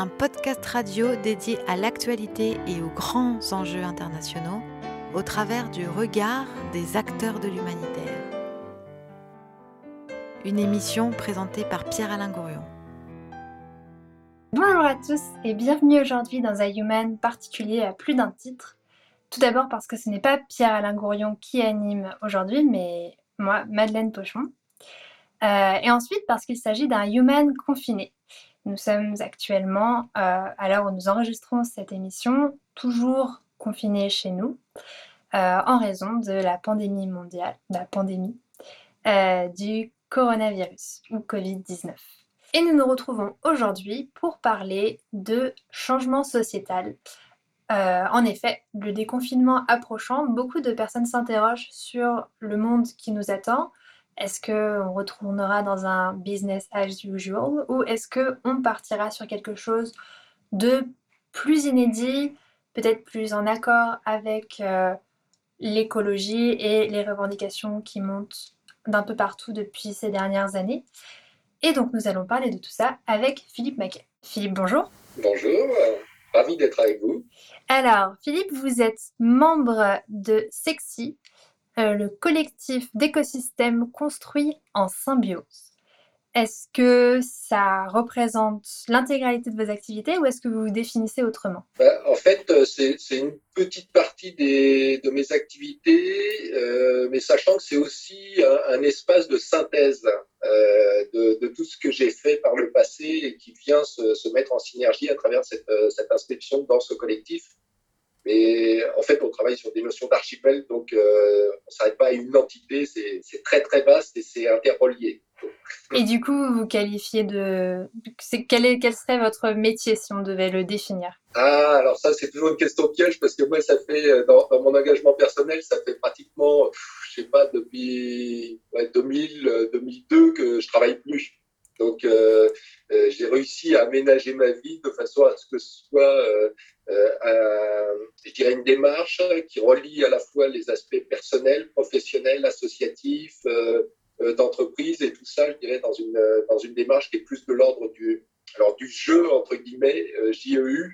Un podcast radio dédié à l'actualité et aux grands enjeux internationaux au travers du regard des acteurs de l'humanitaire. Une émission présentée par Pierre-Alain Gourion. Bonjour à tous et bienvenue aujourd'hui dans un Human particulier à plus d'un titre. Tout d'abord parce que ce n'est pas Pierre-Alain Gourion qui anime aujourd'hui, mais moi, Madeleine Pochon. Euh, et ensuite parce qu'il s'agit d'un Human confiné. Nous sommes actuellement, euh, à l'heure où nous enregistrons cette émission, toujours confinés chez nous euh, en raison de la pandémie mondiale, de la pandémie euh, du coronavirus ou Covid-19. Et nous nous retrouvons aujourd'hui pour parler de changement sociétal. en effet, le déconfinement approchant, beaucoup de personnes s'interrogent sur le monde qui nous attend, est-ce qu'on retournera dans un business as usual ou est-ce qu'on partira sur quelque chose de plus inédit, peut-être plus en accord avec euh, l'écologie et les revendications qui montent d'un peu partout depuis ces dernières années? Et donc nous allons parler de tout ça avec Philippe Maquet. Philippe, bonjour. Bonjour, ravi d'être avec vous. Alors, Philippe, vous êtes membre de Sexy, euh, le collectif d'écosystèmes construits en symbiose. Est-ce que ça représente l'intégralité de vos activités ou est-ce que vous vous définissez autrement? Bah, En fait, euh, c'est une petite partie de mes activités, euh, mais sachant que c'est aussi un, espace de synthèse de, tout ce que j'ai fait par le passé et qui vient se, mettre en synergie à travers cette, cette inscription dans ce collectif. Mais en fait, on travaille sur des notions d'archipel, donc euh, on ne s'arrête pas à une entité, c'est très très vaste et c'est interrelié. Et du coup, vous qualifiez de... Quel, est, quel serait votre métier si on devait le définir? Ah, alors ça, c'est toujours une question piège parce que moi, ça fait, euh, dans, mon engagement personnel, ça fait pratiquement, je sais pas, depuis 2000, 2002 euh, que je travaille plus. Donc, euh, euh, j'ai réussi à aménager ma vie de façon à ce que ce soit, euh, je dirais, une démarche qui relie à la fois les aspects personnels, professionnels, associatifs, d'entreprise et tout ça, je dirais, dans une, dans une démarche qui est plus de l'ordre du, alors, du jeu, entre guillemets, JEU,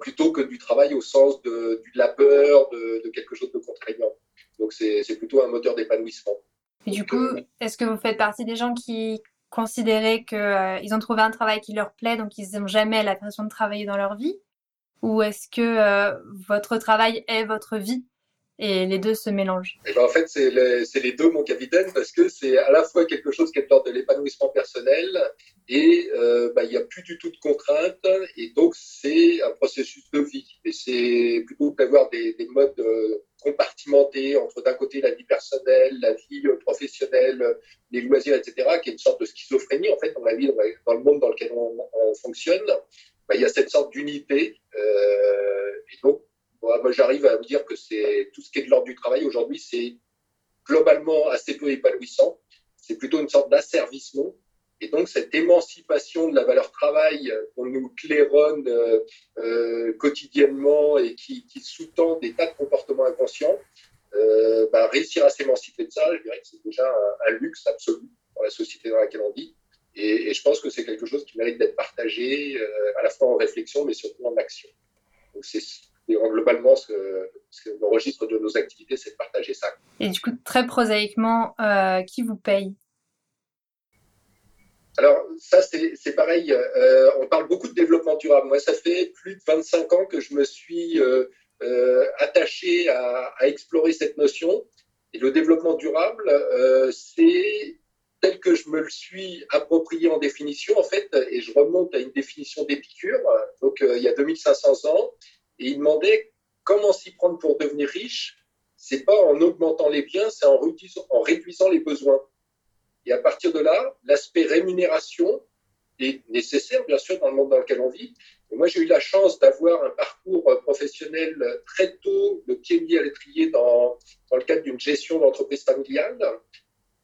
plutôt que du travail au sens de, du labeur, de, de quelque chose de contraignant. Donc, c'est plutôt un moteur d'épanouissement. Et du coup, est-ce que vous faites partie des gens qui considérer qu'ils euh, ont trouvé un travail qui leur plaît, donc ils n'ont jamais l'impression de travailler dans leur vie? Ou est-ce que euh, votre travail est votre vie et les deux se mélangent? Eh ben, En fait, c'est les, deux, mon capitaine, parce que c'est à la fois quelque chose qui est de de l'épanouissement personnel et euh, bah, il n'y a plus du tout de contraintes et donc c'est un processus de vie. Et c'est plutôt d'avoir des, des modes compartimentés entre d'un côté la vie personnelle, la vie professionnelle, les loisirs, etc., qui est une sorte de schizophrénie en fait dans la vie, dans le monde dans lequel on, fonctionne. Bah, il y a cette sorte d'unité. Euh, et donc, moi, j'arrive à me dire que c'est tout ce qui est de l'ordre du travail aujourd'hui, c'est globalement assez peu épanouissant. C'est plutôt une sorte d'asservissement. Et donc, cette émancipation de la valeur travail qu'on nous claironne euh, euh, quotidiennement et qui, sous-tend des tas de comportements inconscients, euh, bah, réussir à s'émanciper de ça, je dirais que c'est déjà un, luxe absolu dans la société dans laquelle on vit. Et, je pense que c'est quelque chose qui mérite d'être partagé à la fois en réflexion, mais surtout en action. Donc, c'est globalement, ce, que, le registre de nos activités, c'est de partager ça. Et du coup, très prosaïquement, euh, qui vous paye? Alors ça, c'est pareil, euh, on parle beaucoup de développement durable. Moi, ça fait plus de 25 ans que je me suis euh, attaché à, explorer cette notion. Et le développement durable, c'est tel que je me le suis approprié en définition, en fait, et je remonte à une définition d'Épicure, donc il y a 2500 ans, et il demandait comment s'y prendre pour devenir riche. C'est pas en augmentant les biens, c'est en réduisant les besoins. Et à partir de là, l'aspect rémunération est nécessaire, bien sûr, dans le monde dans lequel on vit. Moi, j'ai eu la chance d'avoir un parcours professionnel très tôt, le pied mis à l'étrier dans, dans le cadre d'une gestion d'entreprise familiale.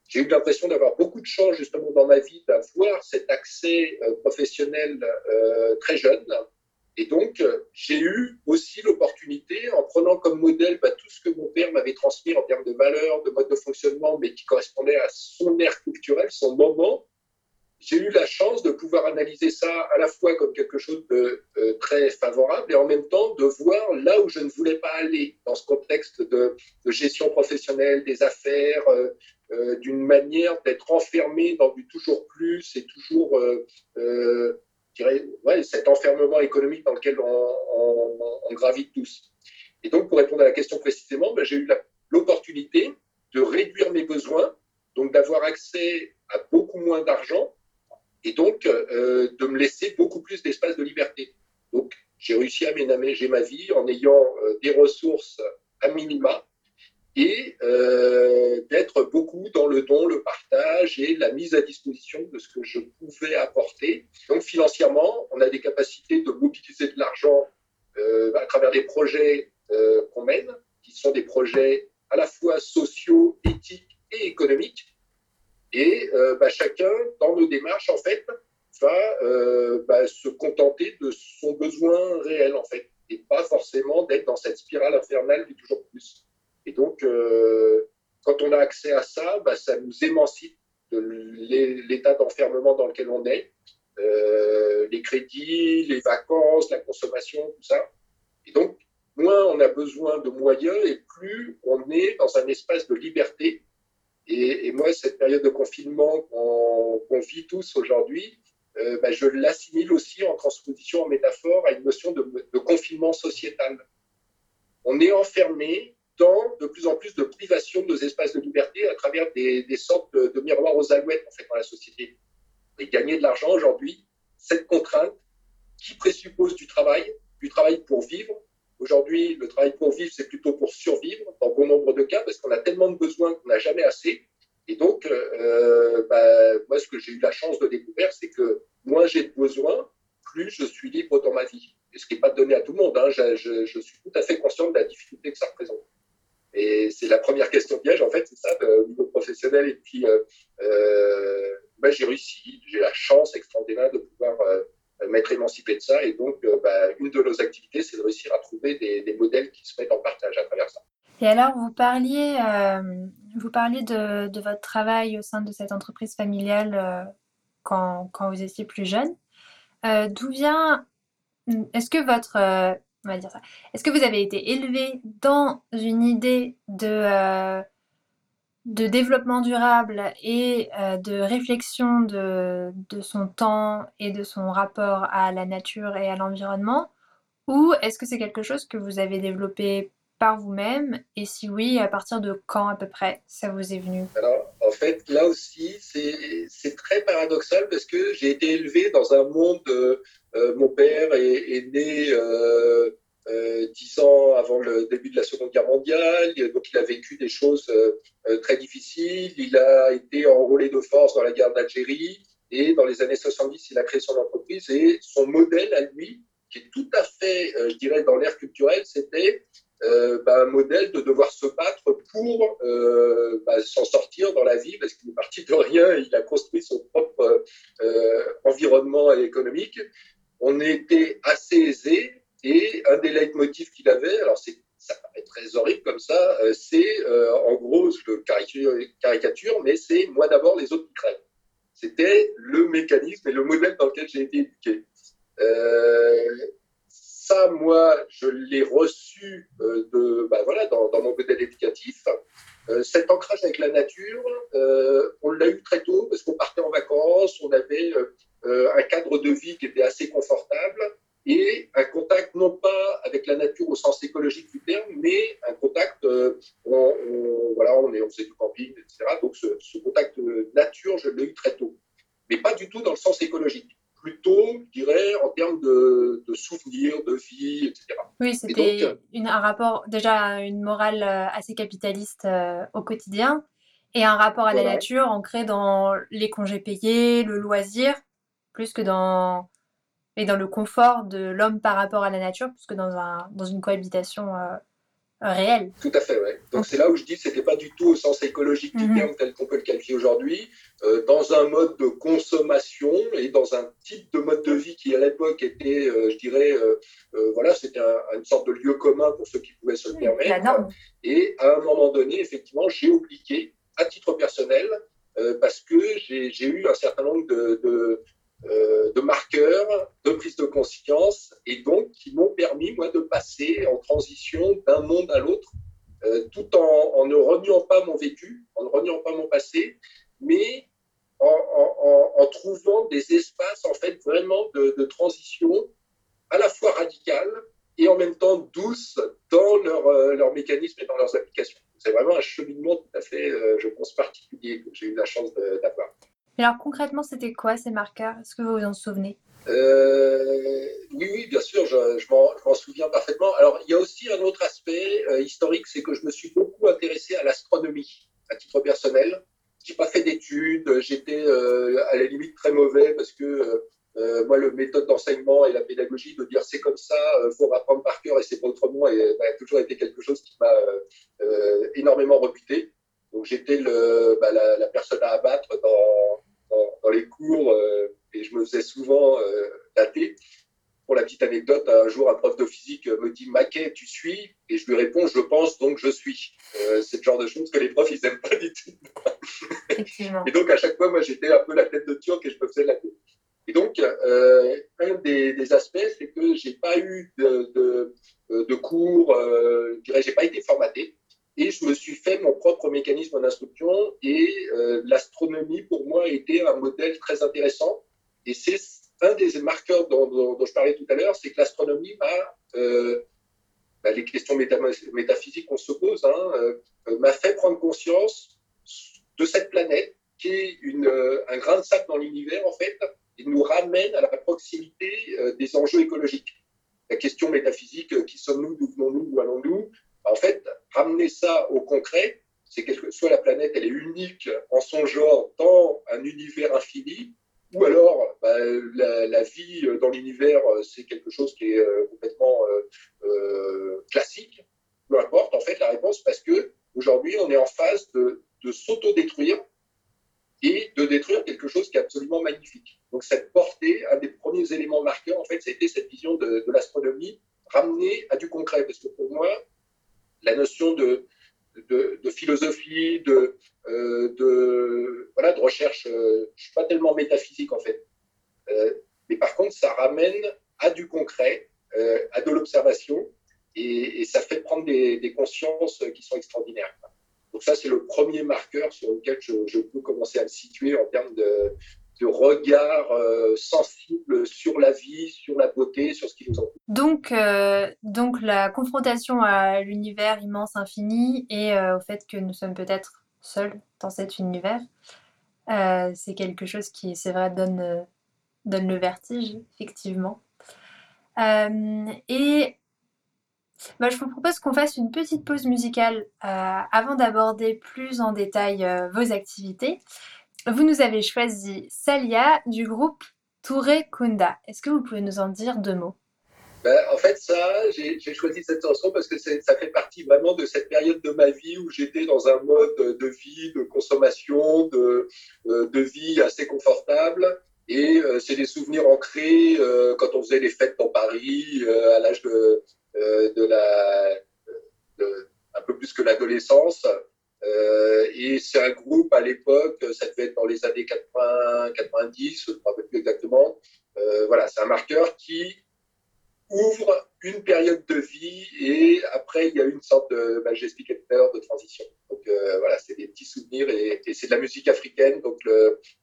J'ai eu l'impression d'avoir beaucoup de chance, justement, dans ma vie, d'avoir cet accès euh, professionnel euh, très jeune. Et donc, euh, j'ai eu aussi l'opportunité, en prenant comme modèle bah, tout ce que mon père m'avait transmis en termes de valeurs, de mode de fonctionnement, mais qui correspondait à son air culturel, son moment, j'ai eu la chance de pouvoir analyser ça à la fois comme quelque chose de euh, très favorable et en même temps de voir là où je ne voulais pas aller dans ce contexte de, gestion professionnelle des affaires, euh, d'une manière d'être enfermé dans du toujours plus et toujours, cet enfermement économique dans lequel on, gravite tous. Et donc, pour répondre à la question précisément, ben, j'ai eu l'opportunité de réduire mes besoins, donc d'avoir accès à beaucoup moins d'argent et donc euh, de me laisser beaucoup plus d'espace de liberté. Donc j'ai réussi à aménager ma vie en ayant euh, des ressources à minima et euh, d'être beaucoup dans le don, le partage et la mise à disposition de ce que je pouvais apporter. Donc financièrement, on a des capacités de mobiliser de l'argent à travers des projets qu'on mène, qui sont des projets à la fois sociaux, éthiques et économiques, et euh, bah, chacun, dans nos démarches, en fait, va euh, bah, se contenter de son besoin réel, en fait, et pas forcément d'être dans cette spirale infernale du toujours plus. Et donc, euh, quand on a accès à ça, bah, ça nous émancipe de l'état d'enfermement dans lequel on est, les crédits, les vacances, la consommation, tout ça. Et donc, moins on a besoin de moyens et plus on est dans un espace de liberté et, moi, cette période de confinement qu'on vit tous aujourd'hui, euh, bah, je l'assimile aussi en transposition, en métaphore, à une notion de, confinement sociétal. On est enfermé dans de plus en plus de privation de nos espaces de liberté à travers des, sortes de, miroirs aux alouettes en fait, dans la société. Et gagner de l'argent aujourd'hui, cette contrainte qui présuppose du travail, du travail pour vivre, Aujourd'hui, le travail pour vivre, c'est plutôt pour survivre dans bon nombre de cas parce qu'on a tellement de besoins qu'on n'a jamais assez. Et donc, euh, bah, moi, ce que j'ai eu la chance de découvrir, c'est que moins j'ai de besoins, plus je suis libre dans ma vie. Et ce qui n'est pas donné à tout le monde. Hein. Je, suis tout à fait conscient de la difficulté que ça représente. Et c'est la première question piège, en fait, c'est ça, au niveau professionnel. Et puis, euh, euh, bah, j'ai réussi, j'ai la chance extraordinaire de pouvoir euh, m'être émancipé de ça. Et donc, euh, bah, une de nos activités, c'est de réussir à trouver des, modèles qui se mettent en partage à travers ça. Et alors, vous parliez, euh, vous parliez de, votre travail au sein de cette entreprise familiale quand, vous étiez plus jeune. D'où vient, est-ce que votre, on va dire ça, est-ce que vous avez été élevé dans une idée de de développement durable et euh, de réflexion de, son temps et de son rapport à la nature et à l'environnement? Ou est-ce que c'est quelque chose que vous avez développé par vous-même Et si oui, à partir de quand à peu près ça vous est venu? Alors, en fait, là aussi, c'est très paradoxal parce que j'ai été élevé dans un monde, euh, euh, mon père est, né euh, dix ans avant le début de la Seconde Guerre mondiale. Donc, il a vécu des choses très difficiles. Il a été enrôlé de force dans la guerre d'Algérie. Et dans les années 70, il a créé son entreprise. Et son modèle à lui, qui est tout à fait, je dirais, dans l'ère culturelle, c'était bah, un modèle de devoir se battre pour bah, s'en sortir dans la vie, parce qu'il est parti de rien, il a construit son propre environnement économique. On était assez aisé, et un des leitmotifs qu'il avait, alors ça paraît très horrible comme ça, euh, c'est euh, en gros, je caricature, mais c'est moi d'abord, les autres qui crèvent. C'était le mécanisme et le modèle dans lequel j'ai été éduqué. Euh, ça, moi, je l'ai reçu de, bah, voilà, dans, mon modèle éducatif. cet ancrage avec la nature, on l'a eu très tôt parce qu'on partait en vacances, on avait un cadre de vie qui était assez confortable et un contact non pas avec la nature au sens écologique du terme, mais un contact, euh, on, voilà, on, est, on faisait du camping, etc. Donc ce contact nature, je l'ai eu très tôt, mais pas du tout dans le sens écologique. Plutôt, je dirais, en termes de, de souvenirs, de vie, etc. Oui, c'était euh, un rapport, déjà une morale euh, assez capitaliste au quotidien, et un rapport à la nature ancré dans les congés payés, le loisir, plus que dans et dans le confort de l'homme par rapport à la nature, plus que dans, un, dans une cohabitation euh, réelle. Tout à fait, oui. Donc c'est là où je dis que ce n'était pas du tout au sens écologique du mhm. terme tel qu'on peut le qualifier aujourd'hui, euh, dans un mode de consommation et dans un type de mode de vie qui à l'époque était, euh, je dirais, voilà, c'était une sorte de lieu commun pour ceux qui pouvaient se le permettre. Et à un moment donné, effectivement, j'ai oublié, à titre personnel, parce que j'ai eu un certain nombre de, de, de, marqueurs de prise de conscience et donc qui m'ont permis, moi, de passer en transition d'un monde à l'autre, tout en, ne reniant pas mon vécu, en ne reniant pas mon passé, mais en, trouvant des espaces en fait vraiment de, transition à la fois radicale et en même temps douce dans leur, euh, leur mécanisme et dans leurs applications. C'est vraiment un cheminement tout à fait, euh, je pense, particulier que j'ai eu la chance d'avoir. Alors concrètement, c'était quoi ces marqueurs? Est-ce que vous vous en souvenez? Euh, oui, bien sûr, je, m'en souviens parfaitement. Alors, il y a aussi un autre aspect historique, c'est que je me suis beaucoup intéressé à l'astronomie à titre personnel j'ai pas fait d'études, j'étais euh, à la limite très mauvais parce que euh, euh, moi, le méthode d'enseignement et la pédagogie de dire c'est comme ça, faut apprendre par cœur et c'est pas autrement, bah, a toujours été quelque chose qui m'a énormément rebuté. Donc j'étais bah, la, la, personne à abattre dans, dans, dans les cours et je me faisais souvent dater pour la petite anecdote, un jour, un prof de physique me dit Maquet, tu suis? Et je lui réponds Je pense, donc je suis. Euh, c'est le genre de choses que les profs, ils n'aiment pas du tout. et donc, à chaque fois, moi, j'étais un peu la tête de turc et je me faisais la tête. Et donc, euh, un des, aspects, c'est que j'ai pas eu de, de, cours, euh, je dirais, j'ai pas été formaté. Et je me suis fait mon propre mécanisme d'instruction. Et euh, l'astronomie, pour moi, a été un modèle très intéressant. Et c'est un des marqueurs dont, je parlais tout à l'heure, c'est que l'astronomie m'a, euh, bah, les questions métaphysiques qu'on se pose, hein, euh, m'a fait prendre conscience de cette planète qui est une, euh, un grain de sable dans l'univers, en fait, et nous ramène à la proximité des enjeux écologiques. La question métaphysique, qui sommes-nous, d'où venons-nous, où allons-nous En fait, ramener ça au concret, c'est que soit la planète, elle est unique en son genre dans un univers infini, ou alors bah, la, vie dans l'univers, c'est quelque chose qui est euh, complètement euh, euh, classique. Peu importe, en fait, la réponse, parce que aujourd'hui, on est en phase de, de s'auto-détruire et de détruire quelque chose qui est absolument magnifique. Donc cette portée, un des premiers éléments marqueurs, en fait, c'était cette vision de, de l'astronomie ramenée à du concret. Parce que pour moi, la notion de, de, de philosophie, de, euh, de, voilà, de recherche. Euh, je suis pas tellement métaphysique en fait. Euh, mais par contre, ça ramène à du concret, à de l'observation, et, ça fait prendre des, consciences qui sont extraordinaires. Donc ça, c'est le premier marqueur sur lequel je, peux commencer à me situer en termes de, de regard sensible sur la vie, sur la beauté, sur ce qui nous entoure. Donc, donc la confrontation à l'univers immense, infini, et au fait que nous sommes peut-être seul dans cet univers. Euh, c'est quelque chose qui, c'est vrai, donne, euh, donne le vertige, effectivement. Euh, et bah, je vous propose qu'on fasse une petite pause musicale avant d'aborder plus en détail vos activités. Vous nous avez choisi Salia du groupe Touré Kunda. Est-ce que vous pouvez nous en dire deux mots? Ben, en fait, ça, j'ai choisi cette chanson parce que ça fait partie vraiment de cette période de ma vie où j'étais dans un mode de vie, de consommation, de, euh, vie assez confortable. Et euh, c'est des souvenirs ancrés euh, quand on faisait les fêtes dans Paris à l'âge de la, de, un peu plus que l'adolescence. Et c'est un groupe à l'époque, ça devait être dans les années 80, 90, je ne me rappelle plus exactement. voilà, c'est un marqueur qui ouvre une période de vie et après il y a une sorte de majestic de transition. Donc euh, voilà, c'est des petits souvenirs et, c'est de la musique africaine, donc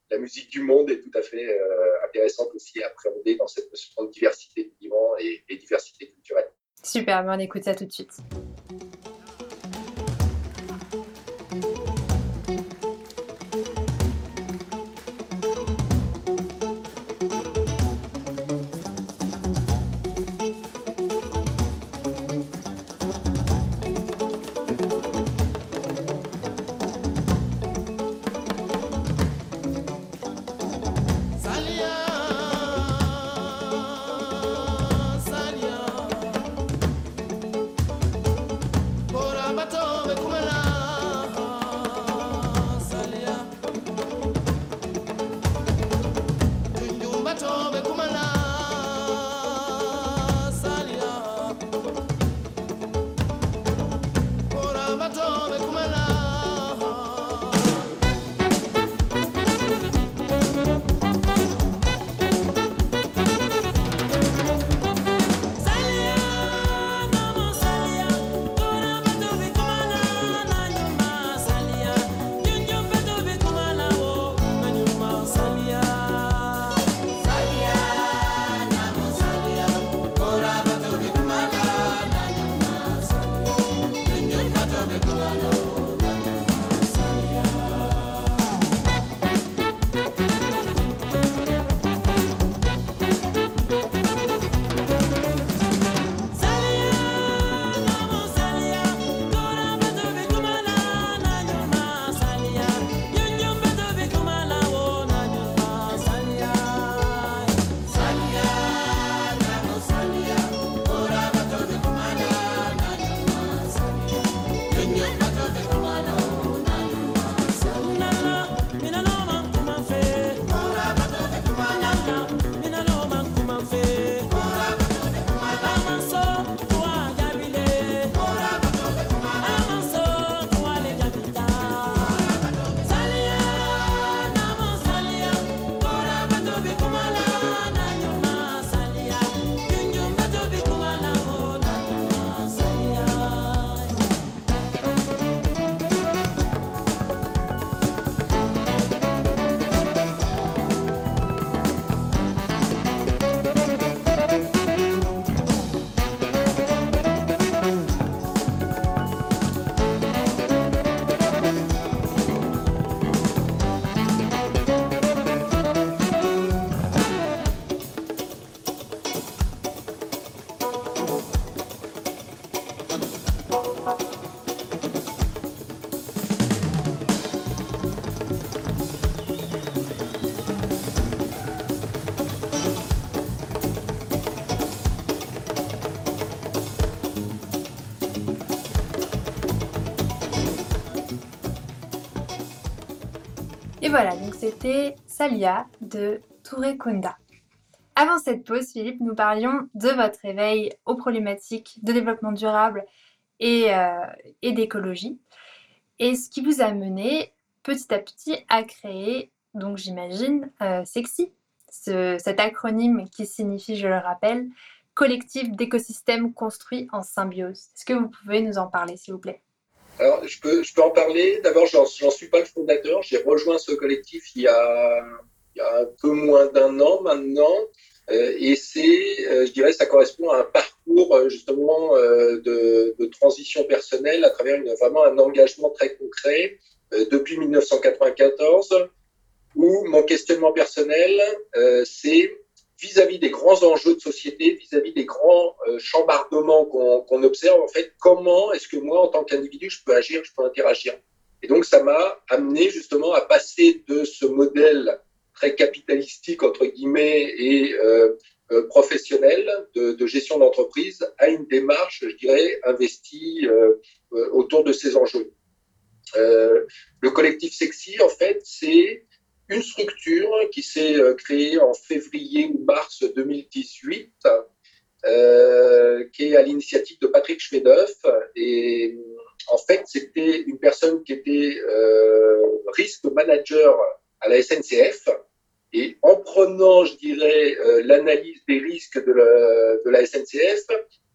la musique du monde est tout à fait euh, intéressante aussi à appréhender dans cette notion de diversité vivant et, et diversité culturelle. Super, on écoute ça tout de suite. C'était Salia de Touré Kunda. Avant cette pause, Philippe, nous parlions de votre éveil aux problématiques de développement durable et, euh, et d'écologie. Et ce qui vous a mené petit à petit à créer, donc j'imagine, euh, Sexy, cet acronyme qui signifie, je le rappelle, collectif d'écosystèmes construits en symbiose. Est-ce que vous pouvez nous en parler, s'il vous plaît? Alors, je peux, je peux en parler. D'abord, j'en suis pas le fondateur. J'ai rejoint ce collectif il y a, un peu moins d'un an maintenant. Euh, et c'est, euh, je dirais, ça correspond à un parcours euh, justement de, de, transition personnelle à travers une, vraiment un engagement très concret depuis 1994, où mon questionnement personnel, c'est vis-à-vis des grands enjeux de société, vis-à-vis des grands chambardements qu'on observe, en fait, comment est-ce que moi, en tant qu'individu, je peux agir, je peux interagir? Et donc, ça m'a amené justement à passer de ce modèle très capitalistique entre guillemets et euh, euh, professionnelle de, de gestion d'entreprise à une démarche, je dirais, investie euh, autour de ces enjeux. le collectif Sexy, en fait, c'est une structure qui s'est créée en février ou mars 2018, euh, qui est à l'initiative de Patrick Schmedeuf. Et en fait, c'était une personne qui était euh, risque manager à la SNCF et en prenant, je dirais, euh, l'analyse des risques de la, de la SNCF,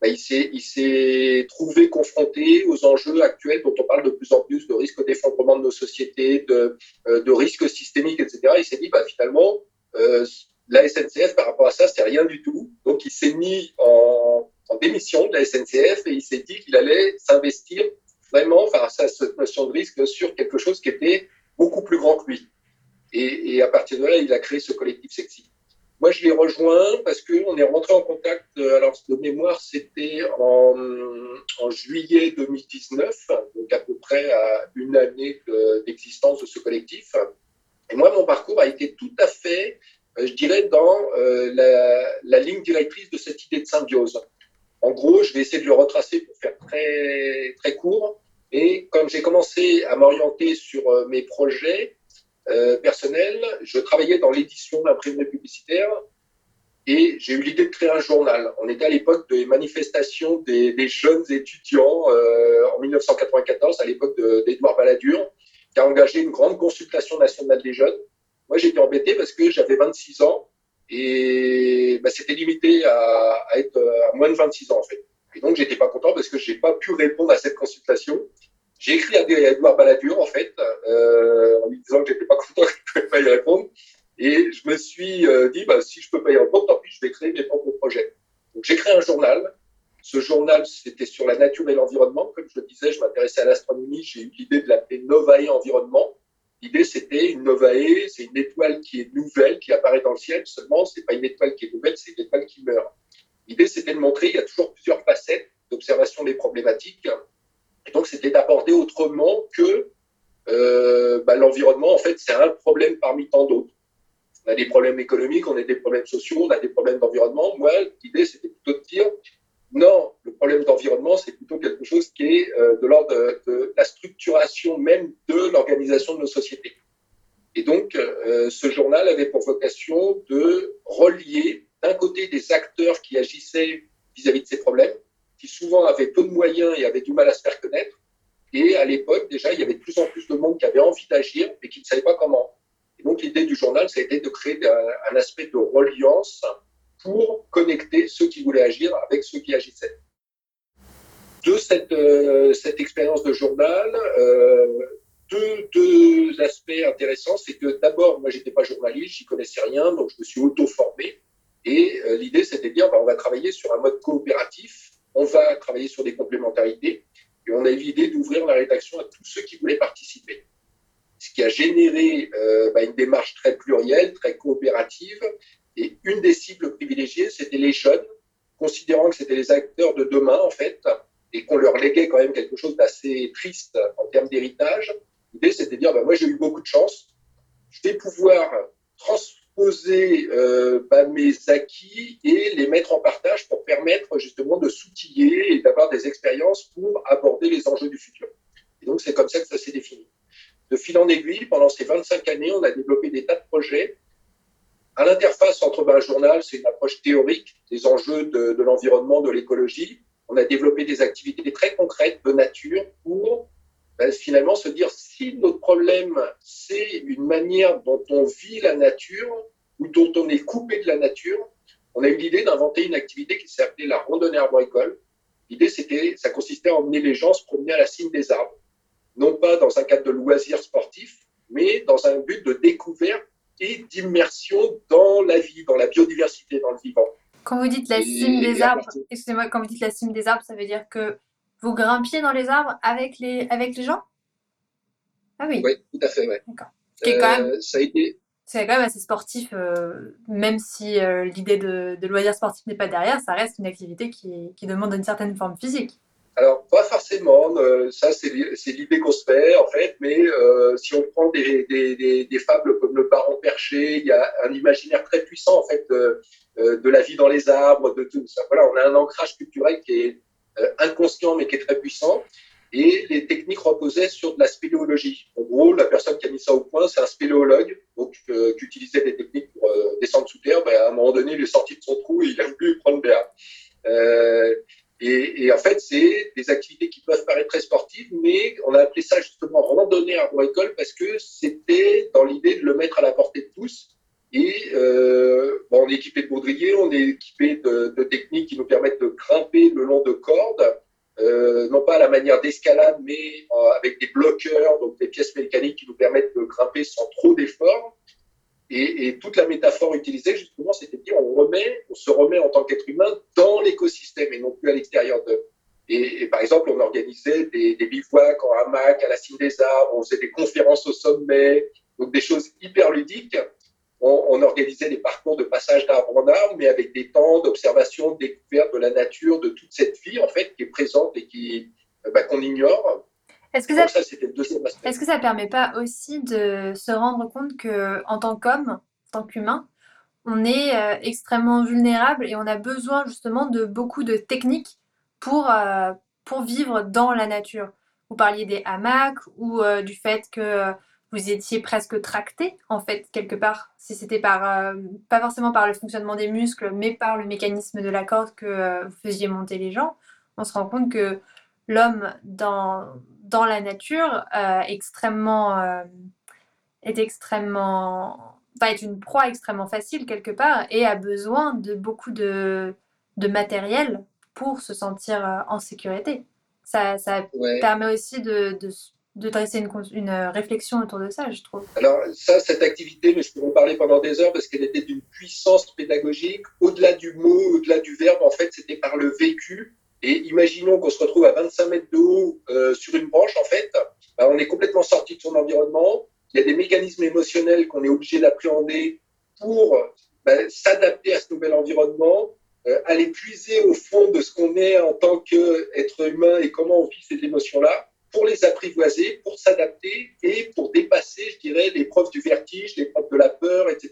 bah, il s'est trouvé confronté aux enjeux actuels dont on parle de plus en plus, de risques d'effondrement de nos sociétés, de, euh, de risques systémiques, etc. Il s'est dit, bah, finalement, euh, la SNCF, par rapport à ça, c'est rien du tout. Donc, il s'est mis en, en, démission de la SNCF et il s'est dit qu'il allait s'investir vraiment face à cette notion de risque sur quelque chose qui était beaucoup plus grand que lui. Et, à partir de là, il a créé ce collectif sexy. Moi, je l'ai rejoint parce qu'on est rentré en contact, euh, alors de mémoire, c'était en, juillet 2019, donc à peu près à une année d'existence de ce collectif. Et moi, mon parcours a été tout à fait, euh, je dirais, dans euh, la, la, ligne directrice de cette idée de symbiose. En gros, je vais essayer de le retracer pour faire très, très court. Et quand j'ai commencé à m'orienter sur mes projets, euh, personnel, je travaillais dans l'édition d'imprimerie publicitaire et j'ai eu l'idée de créer un journal. On était à l'époque des manifestations des, jeunes étudiants euh, en 1994, à l'époque d'Edouard Balladur, qui a engagé une grande consultation nationale des jeunes. Moi, j'étais embêté parce que j'avais 26 ans et bah, c'était limité à, à, être à moins de 26 ans en fait. Et donc, j'étais pas content parce que j'ai pas pu répondre à cette consultation. J'ai écrit à Edouard Balladur, en fait, euh, en lui disant que j'étais pas content que je pouvais pas y répondre. Et je me suis euh, dit, bah, si je peux pas y répondre, tant pis, je vais créer mes propres projets. Donc, j'ai créé un journal. Ce journal, c'était sur la nature et l'environnement. Comme je le disais, je m'intéressais à l'astronomie. J'ai eu l'idée de l'appeler Novae Environnement. L'idée, c'était une Novae, c'est une étoile qui est nouvelle, qui apparaît dans le ciel. Seulement, c'est pas une étoile qui est nouvelle, c'est une étoile qui meurt. L'idée, c'était de montrer qu'il y a toujours plusieurs facettes d'observation des problématiques et donc, c'était d'aborder autrement que euh, bah, l'environnement, en fait, c'est un problème parmi tant d'autres. On a des problèmes économiques, on a des problèmes sociaux, on a des problèmes d'environnement. Moi, l'idée, c'était plutôt de dire, non, le problème d'environnement, c'est plutôt quelque chose qui est euh, de l'ordre de, la structuration même de l'organisation de nos sociétés. Et donc, euh, ce journal avait pour vocation de relier d'un côté des acteurs qui agissaient vis-à-vis -vis de ces problèmes, souvent avaient peu de moyens et avaient du mal à se faire connaître. Et à l'époque, déjà, il y avait de plus en plus de monde qui avait envie d'agir, mais qui ne savait pas comment. Et donc, l'idée du journal, ça a été de créer un, aspect de reliance pour connecter ceux qui voulaient agir avec ceux qui agissaient. De cette, euh, expérience de journal, euh, deux, deux, aspects intéressants. C'est que d'abord, moi, j'étais pas journaliste, j'y connaissais rien, donc je me suis auto-formé. Et euh, l'idée, c'était de dire, bah, on va travailler sur un mode coopératif on va travailler sur des complémentarités et on a eu l'idée d'ouvrir la rédaction à tous ceux qui voulaient participer. Ce qui a généré euh, bah, une démarche très plurielle, très coopérative. Et une des cibles privilégiées, c'était les jeunes, considérant que c'était les acteurs de demain, en fait, et qu'on leur léguait quand même quelque chose d'assez triste en termes d'héritage. L'idée, c'était de dire, bah, moi, j'ai eu beaucoup de chance. Je vais pouvoir transformer poser euh, bah, mes acquis et les mettre en partage pour permettre justement de s'outiller et d'avoir des expériences pour aborder les enjeux du futur. Et donc, c'est comme ça que ça s'est défini. de fil en aiguille, pendant ces 25 années, on a développé des tas de projets. À l'interface entre ben, un journal, c'est une approche théorique des enjeux de, de l'environnement, de l'écologie. On a développé des activités très concrètes de nature pour ben, finalement se dire si notre problème, c'est une manière dont on vit la nature ou dont on est coupé de la nature, on a eu l'idée d'inventer une activité qui s'appelait la randonnée arboricole. L'idée, c'était, ça consistait à emmener les gens se promener à la cime des arbres, non pas dans un cadre de loisirs sportifs, mais dans un but de découverte et d'immersion dans la vie, dans la biodiversité, dans le vivant. Quand vous dites la cime des arbres, excusez-moi, quand vous dites la cime des arbres, ça veut dire que vous grimpiez dans les arbres avec les, avec les gens? Ah oui. Oui, tout à fait, ouais. D'accord. Quand même... Euh, ça a été... C'est quand même assez sportif, euh, même si euh, l'idée de, de loisir sportif n'est pas derrière, ça reste une activité qui, qui demande une certaine forme physique. Alors, pas forcément, ça c'est l'idée qu'on se fait en fait, mais si on prend des, des, des, des, fables comme le baron perché, il y a un imaginaire très puissant en fait de, la vie dans les arbres, de tout ça. Voilà, on a un ancrage culturel qui est inconscient mais qui est très puissant. Et les techniques reposaient sur de la spéléologie. En gros, la personne qui a mis ça au point, c'est un spéléologue donc, euh, qui utilisait des techniques pour euh, descendre sous terre. Ben, à un moment donné, il est sorti de son trou et il a voulu prendre l'air. Euh, et, et, en fait, c'est des activités qui peuvent paraître très sportives, mais on a appelé ça justement randonnée arboricole parce que c'était dans l'idée de le mettre à la portée de tous. Et euh, bon, on est équipé de baudriers, on est équipé de, techniques qui nous permettent de grimper le long de cordes, euh, non pas à la manière d'escalade, mais euh, avec des bloqueurs, donc des pièces mécaniques qui nous permettent de grimper sans trop d'efforts. Et, toute la métaphore utilisée, justement, c'était de dire on se remet en tant qu'être humain dans l'écosystème et non plus à l'extérieur de. Et, et, par exemple, on organisait des, des bivouacs en hamac à la cime des arbres, on faisait des conférences au sommet, donc des choses hyper ludiques on, on, organisait des parcours de passage d'arbre en arbre, mais avec des temps d'observation, de découverte de la nature, de toute cette vie en fait qui est présente et qui euh, bah, qu'on ignore. Est-ce que ça, ça. Est-ce que permet pas aussi de se rendre compte que en tant qu'homme, en tant qu'humain, on est euh, extrêmement vulnérable et on a besoin justement de beaucoup de techniques pour euh, pour vivre dans la nature? Vous parliez des hamacs ou euh, du fait que vous étiez presque tracté, en fait, quelque part. Si c'était par, euh, pas forcément par le fonctionnement des muscles, mais par le mécanisme de la corde que euh, vous faisiez monter les gens, on se rend compte que l'homme dans, dans la nature euh, extrêmement, est extrêmement, va être une proie extrêmement facile quelque part et a besoin de beaucoup de, de matériel pour se sentir en sécurité. Ça, ça Ouais. permet aussi de, de de dresser une, une, réflexion autour de ça, je trouve. Alors ça, cette activité, je pourrais en parler pendant des heures parce qu'elle était d'une puissance pédagogique au-delà du mot, au-delà du verbe. En fait, c'était par le vécu. Et imaginons qu'on se retrouve à 25 mètres de haut euh, sur une branche. En fait, bah, on est complètement sorti de son environnement. Il y a des mécanismes émotionnels qu'on est obligé d'appréhender pour bah, s'adapter à ce nouvel environnement, euh, aller puiser au fond de ce qu'on est en tant qu'être humain et comment on vit ces émotions-là pour les apprivoiser, pour s'adapter et pour dépasser, je dirais, l'épreuve du vertige, l'épreuve de la peur, etc.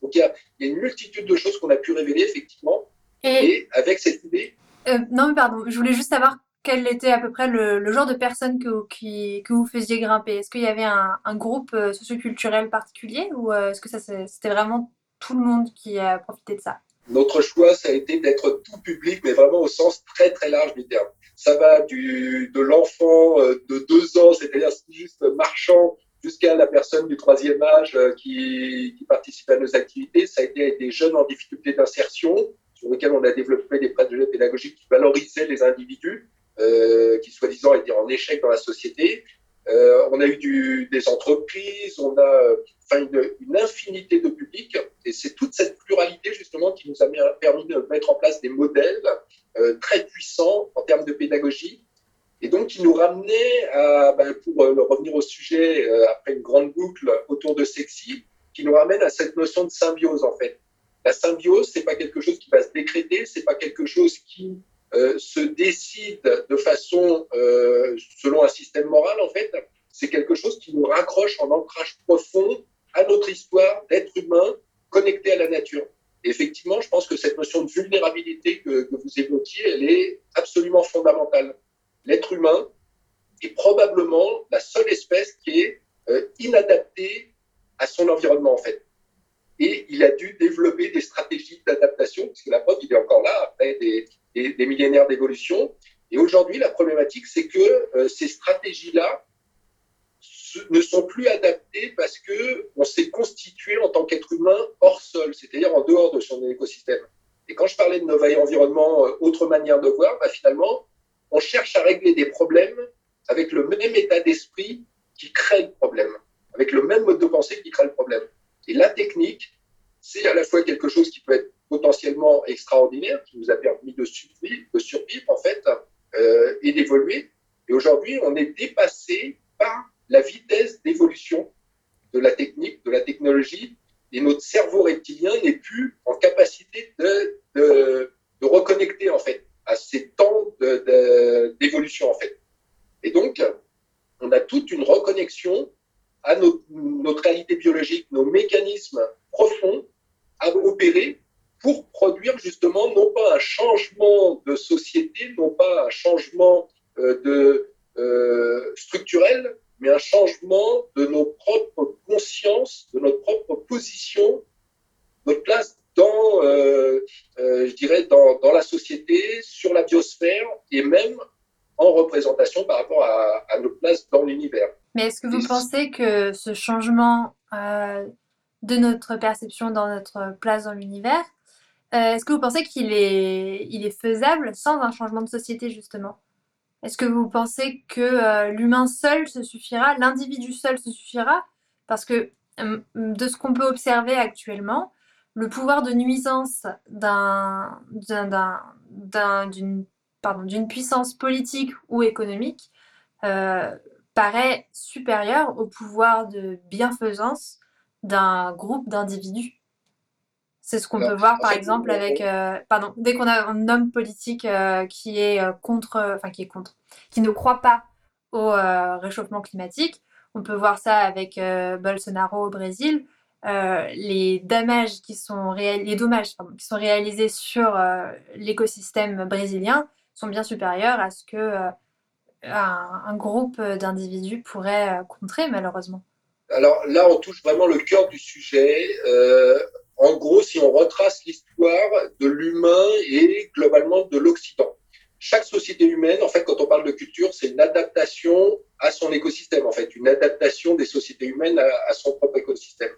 Donc il y a, il y a une multitude de choses qu'on a pu révéler effectivement. Et, et avec cette idée. Euh, non, mais pardon, je voulais juste savoir quel était à peu près le, le genre de personnes que, qui, que vous faisiez grimper. Est-ce qu'il y avait un, un groupe euh, socioculturel particulier ou euh, est-ce que ça c'était vraiment tout le monde qui a profité de ça? Notre choix, ça a été d'être tout public, mais vraiment au sens très très large du terme ça va du, de l'enfant euh, de deux ans, c'est-à-dire juste marchand, jusqu'à la personne du troisième âge euh, qui, qui, participe à nos activités. Ça a été des jeunes en difficulté d'insertion, sur lesquels on a développé des projets pédagogiques qui valorisaient les individus, euh, qui soi-disant étaient en échec dans la société. Euh, on a eu du, des entreprises, on a une, infinité de publics, et c'est toute cette pluralité justement qui nous a permis de mettre en place des modèles euh, très puissants en termes de pédagogie, et donc qui nous ramenait à, ben, pour euh, revenir au sujet euh, après une grande boucle autour de sexy, qui nous ramène à cette notion de symbiose en fait. La symbiose, c'est pas quelque chose qui va se décréter, c'est pas quelque chose qui se décide de façon selon un système moral en fait. C'est quelque chose qui nous raccroche en ancrage profond à notre histoire d'être humain connecté à la nature. Effectivement, je pense que cette notion de vulnérabilité que, vous évoquiez, elle est absolument fondamentale. L'être humain est probablement la seule espèce qui est inadapté à son environnement en fait. Et il a dû développer des stratégies d'adaptation, puisque la preuve, il est encore là après des, des, millénaires d'évolution. Et aujourd'hui, la problématique, c'est que ces stratégies-là ne sont plus adaptées parce que on s'est constitué en tant qu'être humain hors sol, c'est-à-dire en dehors de son écosystème. Et quand je parlais de Novae Environnement, euh, autre manière de voir, bah, finalement, on cherche à régler des problèmes avec le même état d'esprit qui crée le problème, avec le même mode de pensée qui crée le problème. Et la technique, c'est à la fois quelque chose qui peut être potentiellement extraordinaire, qui nous a permis de survivre, de survivre en fait, euh, et d'évoluer. Et aujourd'hui, on est dépassé par la vitesse d'évolution de la technique, de la technologie, et notre cerveau reptilien n'est plus en capacité de, reconnecter en fait à ces temps d'évolution en fait. Et donc, on a toute une reconnexion à notre, notre réalité biologique, nos mécanismes profonds à opérer pour produire justement non pas un changement de société, non pas un changement euh, de, euh, structurel, mais un changement de nos propres consciences, de notre propre position, notre place dans, euh, euh, je dirais, dans, dans, la société, sur la biosphère et même en représentation par rapport à, à notre place dans l'univers. Mais est-ce que vous pensez que ce changement euh, de notre perception dans notre place dans l'univers, est-ce que vous pensez qu'il est, il est faisable sans un changement de société justement? Est-ce que vous pensez que euh, l'humain seul se suffira, l'individu seul se suffira? Parce que de ce qu'on peut observer actuellement, le pouvoir de nuisance d'une puissance politique ou économique euh, paraît supérieur au pouvoir de bienfaisance d'un groupe d'individus. C'est ce qu'on peut voir, par exemple, avec, euh, pardon, dès qu'on a un homme politique euh, qui est euh, contre, enfin qui est contre, qui ne croit pas au réchauffement climatique. On peut voir ça avec Bolsonaro au Brésil. les dommages qui sont les dommages qui sont réalisés sur l'écosystème brésilien sont bien supérieurs à ce que un, groupe d'individus pourrait contrer malheureusement. Alors là, on touche vraiment le cœur du sujet en gros, si on retrace l'histoire de l'humain et globalement de l'Occident, chaque société humaine, en fait, quand on parle de culture, c'est une adaptation à son écosystème, en fait, une adaptation des sociétés humaines à, son propre écosystème.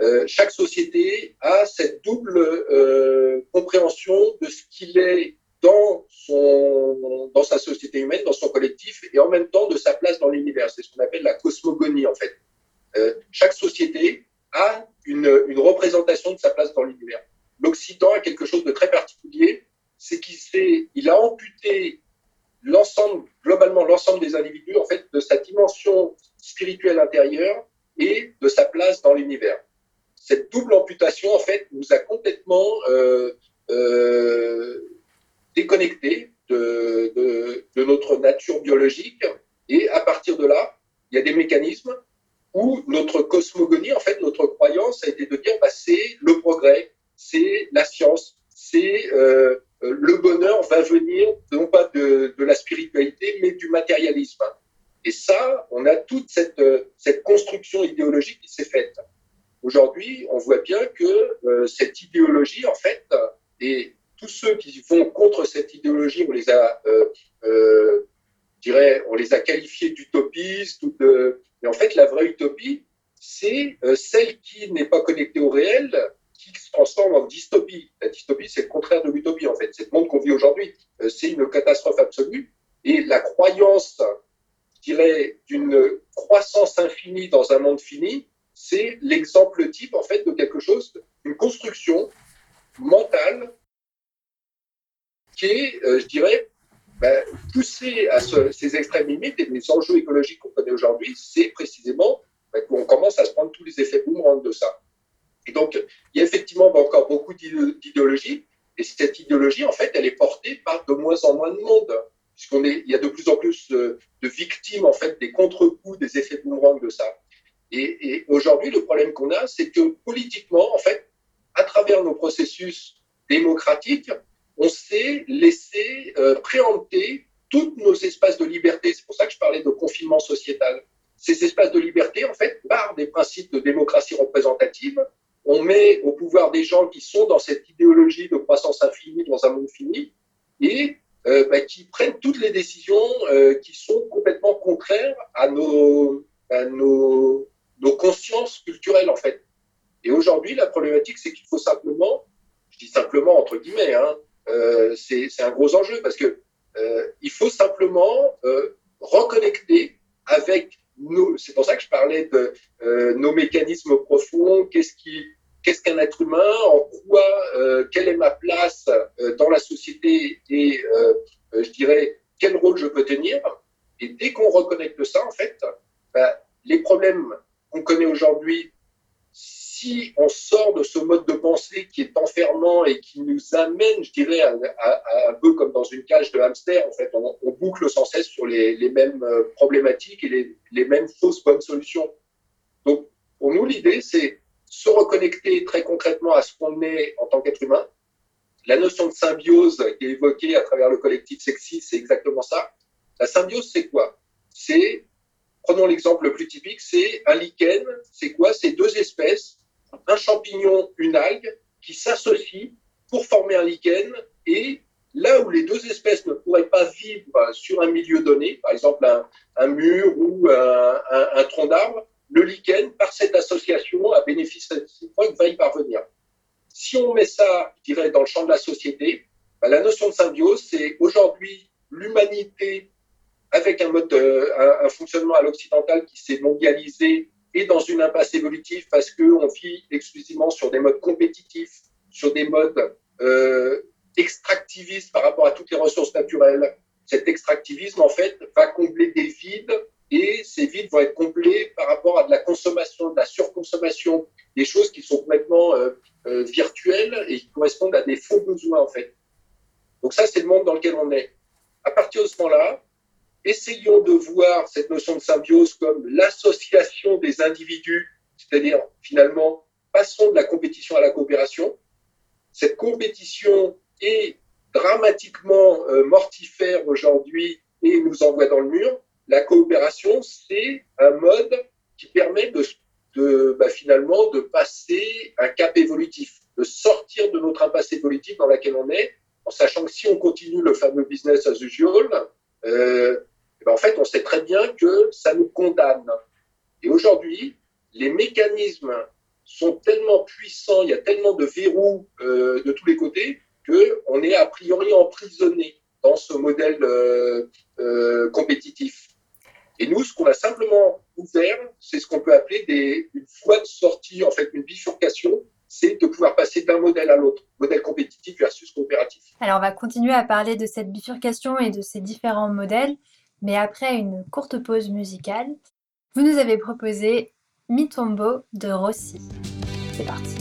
Euh, chaque société a cette double euh, compréhension de ce qu'il est dans son dans sa société humaine, dans son collectif, et en même temps de sa place dans l'univers. C'est ce qu'on appelle la cosmogonie, en fait. Euh, chaque société a une, représentation de sa place dans l'univers. L'Occident a quelque chose de très particulier, c'est qu'il il a amputé globalement l'ensemble des individus, de sa dimension spirituelle intérieure et de sa place dans l'univers. Cette double amputation, en fait, nous a complètement euh, euh, déconnectés de notre nature biologique. Et à partir de là, il y a des mécanismes où notre cosmogonie, en fait, notre croyance a été de dire, bah, c'est le progrès, c'est la science, c'est euh, le bonheur va venir non pas de, la spiritualité, mais du matérialisme. Et ça, on a toute cette, construction idéologique qui s'est faite. Aujourd'hui, on voit bien que euh, cette idéologie, en fait, et tous ceux qui vont contre cette idéologie, on les a, euh on les a qualifiés d'utopistes ou de, mais en fait, la vraie utopie, c'est euh, celle qui n'est pas connectée au réel, qui se transforme en dystopie. La dystopie, c'est le contraire de l'utopie, en fait. C'est le monde qu'on vit aujourd'hui. Euh, c'est une catastrophe absolue. Et la croyance, je dirais, d'une croissance infinie dans un monde fini, c'est l'exemple type, en fait, de quelque chose, une construction mentale qui est, euh, je dirais, ben, pousser à ces extrêmes limites et les enjeux écologiques qu'on connaît aujourd'hui, c'est précisément ben, qu'on commence à se prendre tous les effets boomerang de ça. Et donc, il y a effectivement encore beaucoup d'idéologie, et cette idéologie, en fait, elle est portée par de moins en moins de monde, puisqu'on il y a de plus en plus de, victimes, en fait, des contre-coups, des effets boomerang de ça. Et aujourd'hui, le problème qu'on a, c'est que politiquement, en fait, à travers nos processus démocratiques, on s'est laissé euh, préempter tous nos espaces de liberté. C'est pour ça que je parlais de confinement sociétal. ces espaces de liberté, en fait, par des principes de démocratie représentative, on met au pouvoir des gens qui sont dans cette idéologie de croissance infinie dans un monde fini et euh, bah, qui prennent toutes les décisions euh, qui sont complètement contraires à nos, à nos, nos consciences culturelles, en fait. Et aujourd'hui, la problématique, c'est qu'il faut simplement, je dis simplement entre guillemets, hein, c'est un gros enjeu parce que euh, il faut simplement euh, reconnecter avec nos. C'est pour ça que je parlais de euh, nos mécanismes profonds. Qu'est-ce qu'est-ce qu'un être humain En quoi Quelle est ma place dans la société Et je dirais quel rôle je peux tenir Et dès qu'on reconnecte ça, en fait, bah, les problèmes qu'on connaît aujourd'hui si on sort de ce mode de pensée qui est enfermant et qui nous amène, je dirais, un peu comme dans une cage de hamster, en fait, on, boucle sans cesse sur les, mêmes euh, problématiques et les, mêmes fausses bonnes solutions. Donc, pour nous, l'idée, c'est se reconnecter très concrètement à ce qu'on est en tant qu'être humain. La notion de symbiose qui est évoquée à travers le collectif Sexy, c'est exactement ça. La symbiose, c'est quoi? C'est, prenons l'exemple le plus typique, c'est un lichen. C'est quoi? C'est deux espèces un champignon, une algue, qui s'associent pour former un lichen et là où les deux espèces ne pourraient pas vivre sur un milieu donné, par exemple un, mur ou un, tronc d'arbre, le lichen, par cette association, à bénéfice réciproque, va y parvenir. Si on met ça, je dirais, dans le champ de la société, bah, la notion de symbiose, c'est aujourd'hui l'humanité avec un mode, un fonctionnement à l'occidental qui s'est mondialisé et dans une impasse évolutive parce qu'on vit exclusivement sur des modes compétitifs, sur des modes euh, extractivistes par rapport à toutes les ressources naturelles. Cet extractivisme, en fait, va combler des vides et ces vides vont être comblés par rapport à de la consommation, de la surconsommation, des choses qui sont complètement euh, euh, virtuelles et qui correspondent à des faux besoins, en fait. Donc ça, c'est le monde dans lequel on est. À partir de ce moment-là, essayons de voir cette notion de symbiose comme l'association des individus, c'est-à-dire finalement, passons de la compétition à la coopération. Cette compétition est dramatiquement euh, mortifère aujourd'hui et nous envoie dans le mur. La coopération, c'est un mode qui permet de, bah, finalement de passer un cap évolutif, de sortir de notre impasse évolutive dans laquelle on est, en sachant que si on continue le fameux business as usual, euh, en fait, on sait très bien que ça nous condamne. Et aujourd'hui, les mécanismes sont tellement puissants, il y a tellement de verrous euh, de tous les côtés, qu'on est a priori emprisonné dans ce modèle euh, euh, compétitif. Et nous, ce qu'on a simplement ouvert, c'est ce qu'on peut appeler une voie de sortie, en fait, une bifurcation, c'est de pouvoir passer d'un modèle à l'autre, modèle compétitif versus coopératif. Alors, on va continuer à parler de cette bifurcation et de ces différents modèles. Mais après une courte pause musicale, vous nous avez proposé Mi Tombo de Rossi. C'est parti.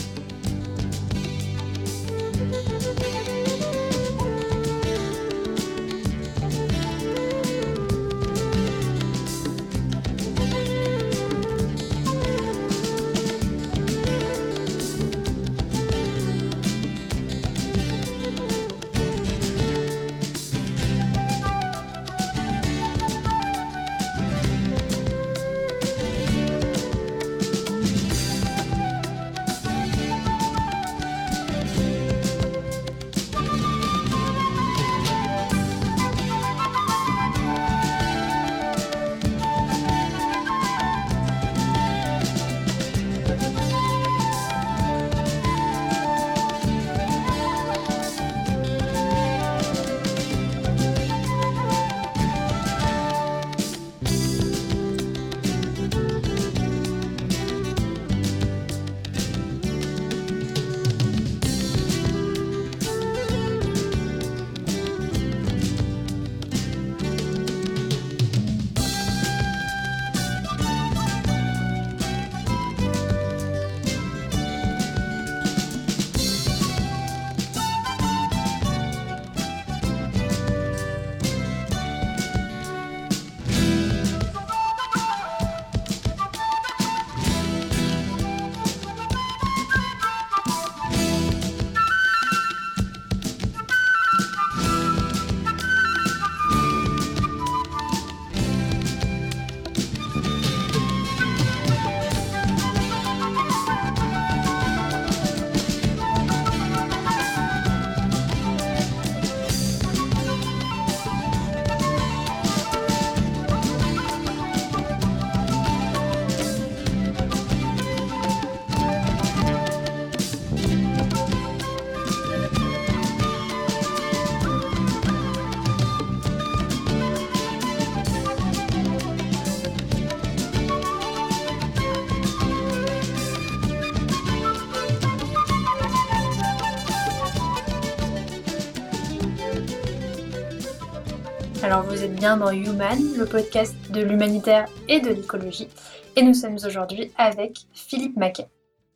Bien dans Human, le podcast de l'humanitaire et de l'écologie, et nous sommes aujourd'hui avec Philippe Maquet.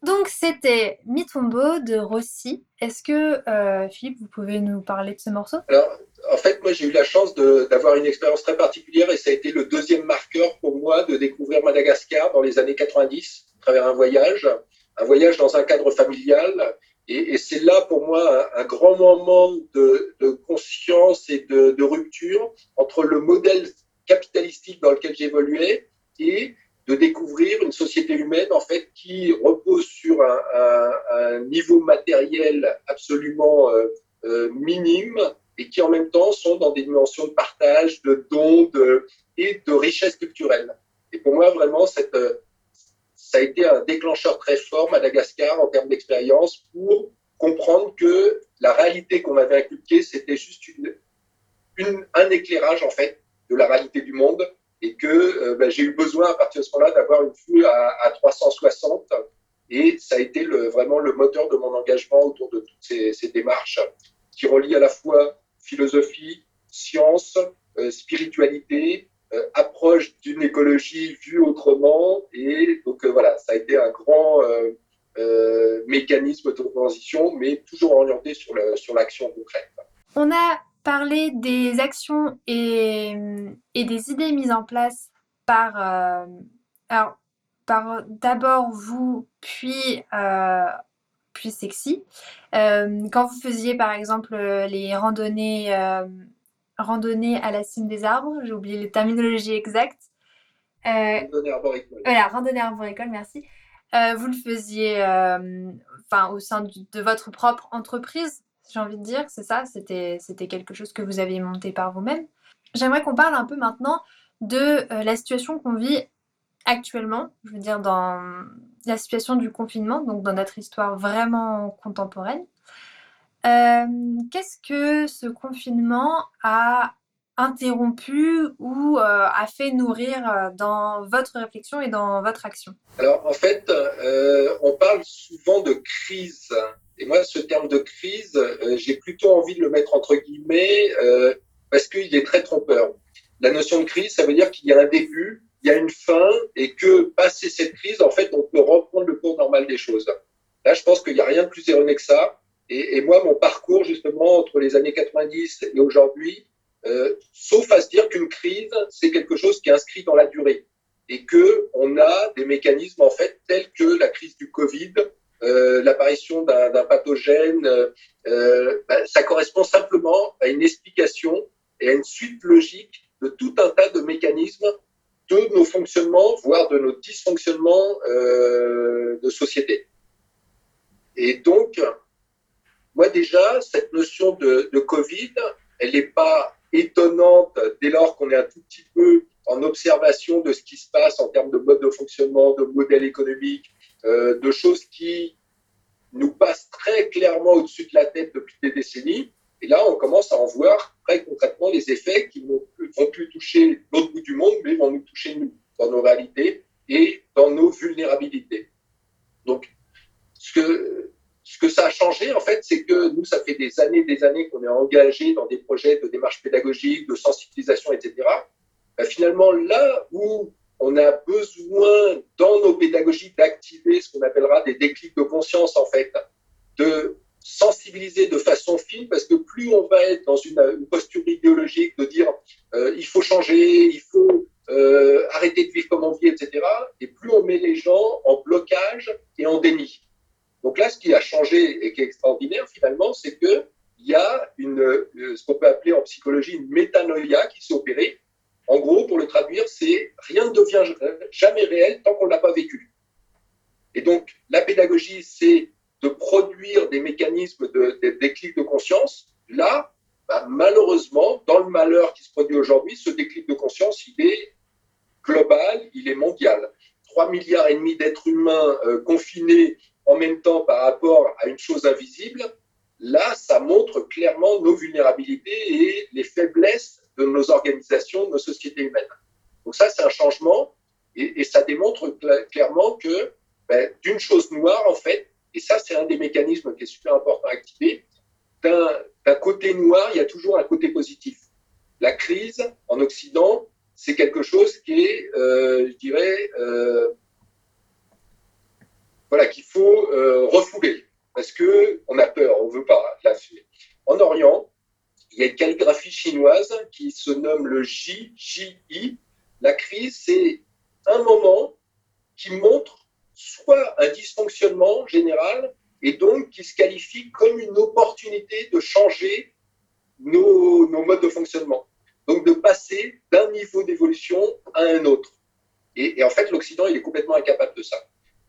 Donc c'était Mitombo de Rossi. Est-ce que euh, Philippe, vous pouvez nous parler de ce morceau? Alors en fait, moi j'ai eu la chance d'avoir une expérience très particulière et ça a été le deuxième marqueur pour moi de découvrir Madagascar dans les années 90 à travers un voyage, un voyage dans un cadre familial et, c'est là pour moi un, grand moment de, conscience et de, rupture entre le modèle capitalistique dans lequel j'évoluais et de découvrir une société humaine en fait qui repose sur un, niveau matériel absolument euh, euh, minime et qui en même temps sont dans des dimensions de partage, de dons et de richesse culturelle. Et pour moi vraiment cette ça a été un déclencheur très fort, Madagascar, en termes d'expérience, pour comprendre que la réalité qu'on m'avait inculquée, c'était juste un éclairage, en fait, de la réalité du monde, et que euh, ben, j'ai eu besoin, à partir de ce moment-là, d'avoir une vue à, 360, et ça a été vraiment le moteur de mon engagement autour de toutes ces, démarches qui relient à la fois philosophie, science, euh, spiritualité, approche d'une écologie vue autrement. Et donc euh, voilà, ça a été un grand euh, mécanisme de transition, mais toujours orienté sur l'action sur concrète. On a parlé des actions et, et, des idées mises en place par, alors, par d'abord vous, puis, puis Sexy. quand vous faisiez par exemple les randonnées randonnée à la cime des arbres, j'ai oublié les terminologies exactes. Euh, randonnée arboricole. Voilà, randonnée arboricole, merci. Euh, vous le faisiez euh, enfin, au sein de votre propre entreprise, j'ai envie de dire, c'est ça? C'était quelque chose que vous aviez monté par vous-même. J'aimerais qu'on parle un peu maintenant de la situation qu'on vit actuellement, je veux dire dans la situation du confinement, donc dans notre histoire vraiment contemporaine. Euh, qu'est-ce que ce confinement a interrompu ou euh, a fait nourrir euh, dans votre réflexion et dans votre action? Alors en fait, on parle souvent de crise. Et moi, ce terme de crise, j'ai plutôt envie de le mettre entre guillemets parce qu'il est très trompeur. La notion de crise, ça veut dire qu'il y a un début, il y a une fin et que passé cette crise, en fait, on peut reprendre le cours normal des choses. Là, je pense qu'il n'y a rien de plus erroné que ça. Et, moi, mon parcours, justement, entre les années 90 et aujourd'hui, euh, sauf à se dire qu'une crise, c'est quelque chose qui est inscrit dans la durée et que on a des mécanismes en fait tels que la crise du Covid, euh, l'apparition d'un pathogène, euh, ben, ça correspond simplement à une explication et à une suite logique de tout un tas de mécanismes de nos fonctionnements, voire de nos dysfonctionnements de société. Et donc, moi déjà, cette notion de, Covid, elle n'est pas étonnante dès lors qu'on est un tout petit peu en observation de ce qui se passe en termes de mode de fonctionnement, de modèle économique, euh, de choses qui nous passent très clairement au-dessus de la tête depuis des décennies. Et là, on commence à en voir très concrètement les effets qui ne vont plus toucher l'autre bout du monde, mais vont nous toucher nous, dans nos réalités et dans nos vulnérabilités. Donc, ce que, que ça a changé, en fait, c'est que nous, ça fait des années, des années qu'on est engagé dans des projets de démarche pédagogique, de sensibilisation, etc. Ben, finalement, là où on a besoin dans nos pédagogies d'activer ce qu'on appellera des déclics de conscience, en fait, de sensibiliser de façon fine, parce que plus on va être dans une, posture idéologique de dire euh, il faut changer, il faut euh, arrêter de vivre comme on vit, etc., et plus on met les gens en blocage et en déni. Donc là, ce qui a changé et qui est extraordinaire finalement, c'est qu'il y a une, euh, ce qu'on peut appeler en psychologie une métanoïa qui s'est opérée. En gros, pour le traduire, c'est rien ne devient jamais réel tant qu'on ne l'a pas vécu. Et donc, la pédagogie, c'est de produire des mécanismes de, de déclic de conscience. Là, bah, malheureusement, dans le malheur qui se produit aujourd'hui, ce déclic de conscience, il est global, il est mondial. 3 milliards et demi d'êtres humains euh, confinés en même temps par rapport à une chose invisible, là, ça montre clairement nos vulnérabilités et les faiblesses de nos organisations, de nos sociétés humaines. Donc ça, c'est un changement et, ça démontre clairement que ben, d'une chose noire, en fait, et ça, c'est un des mécanismes qui est super important à activer, d'un côté noir, il y a toujours un côté positif. la crise en Occident, c'est quelque chose qui est, euh, je dirais, euh, voilà, qu'il faut euh, refouler parce que on a peur, on veut pas En Orient, il y a une calligraphie chinoise qui se nomme le JJI. La crise, c'est un moment qui montre soit un dysfonctionnement général et donc qui se qualifie comme une opportunité de changer nos, modes de fonctionnement. Donc de passer d'un niveau d'évolution à un autre. Et, et en fait, l'Occident, il est complètement incapable de ça.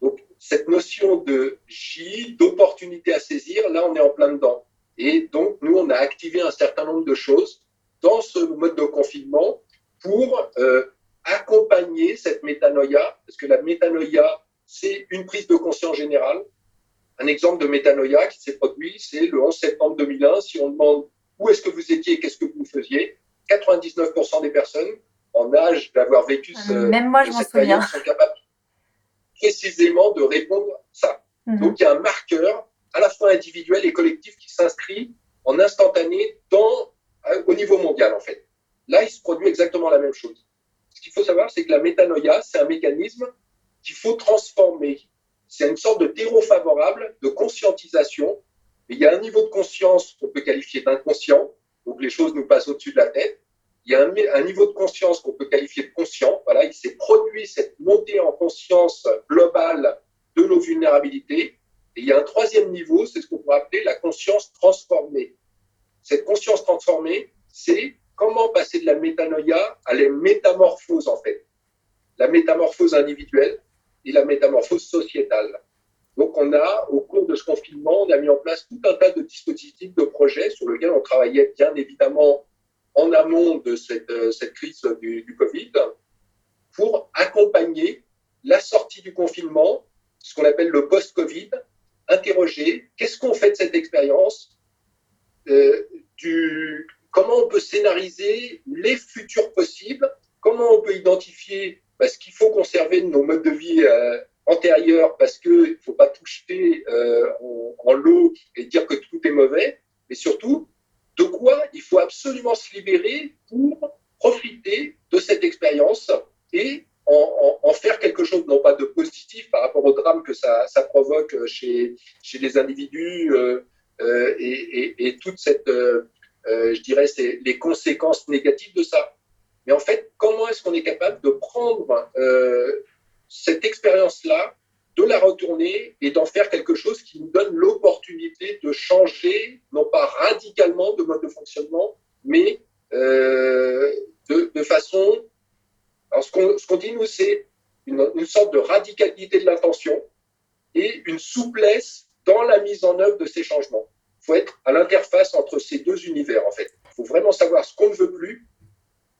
Donc cette notion de J, d'opportunité à saisir, là, on est en plein dedans. Et donc, nous, on a activé un certain nombre de choses dans ce mode de confinement pour euh, accompagner cette métanoïa, parce que la métanoïa, c'est une prise de conscience générale. Un exemple de métanoïa qui s'est produit, c'est le 11 septembre 2001. Si on demande où est-ce que vous étiez qu'est-ce que vous faisiez, 99% des personnes en âge d'avoir vécu ce, Même moi, je m'en souviens. sont capables précisément de répondre à ça. Mhm. Donc, il y a un marqueur à la fois individuel et collectif qui s'inscrit en instantané dans, euh, au niveau mondial, en fait. Là, il se produit exactement la même chose. Ce qu'il faut savoir, c'est que la métanoïa, c'est un mécanisme qu'il faut transformer. C'est une sorte de terreau favorable de conscientisation. il y a un niveau de conscience qu'on peut qualifier d'inconscient, donc les choses nous passent au-dessus de la tête. Il y a un, niveau de conscience qu'on peut qualifier de conscient. Voilà, il s'est produit cette montée en conscience globale de nos vulnérabilités. Et il y a un troisième niveau, c'est ce qu'on pourrait appeler la conscience transformée. Cette conscience transformée, c'est comment passer de la métanoïa à la métamorphose, en fait. La métamorphose individuelle et la métamorphose sociétale. Donc, on a, au cours de ce confinement, on a mis en place tout un tas de dispositifs, de projets sur lesquels on travaillait bien évidemment en amont de cette, euh, crise du, Covid pour accompagner la sortie du confinement, ce qu'on appelle le post-Covid, interroger qu'est-ce qu'on fait de cette expérience, euh, comment on peut scénariser les futurs possibles, comment on peut identifier parce qu'il faut conserver nos modes de vie euh, antérieurs parce qu'il ne faut pas toucher euh, en, en l'eau et dire que tout est mauvais, mais surtout de quoi il faut absolument libérer pour profiter de cette expérience et en, faire quelque chose, non pas de positif par rapport au drame que ça, provoque chez, chez les individus euh, euh, et, toute cette, euh, je dirais, les conséquences négatives de ça. Mais en fait, comment est-ce qu'on est capable de prendre cette expérience-là, de la retourner et d'en faire quelque chose qui nous donne l'opportunité de changer, non pas radicalement de mode de fonctionnement, mais de, de façon alors, ce qu'on dit, nous, c'est une, sorte de radicalité de l'intention et une souplesse dans la mise en œuvre de ces changements. Il faut être à l'interface entre ces deux univers, en fait. Il faut vraiment savoir ce qu'on ne veut plus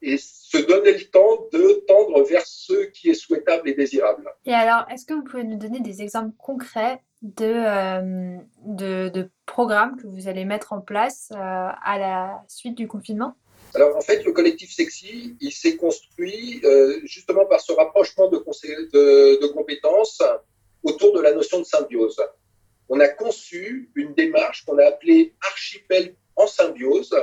et se donner le temps de tendre vers ce qui est souhaitable et désirable. Et alors, est-ce que vous pouvez nous donner des exemples concrets de, euh, de, programmes que vous allez mettre en place euh, à la suite du confinement? Alors en fait, le collectif Sexy, il s'est construit euh, justement par ce rapprochement de, compétences autour de la notion de symbiose. On a conçu une démarche qu'on a appelée archipel en symbiose.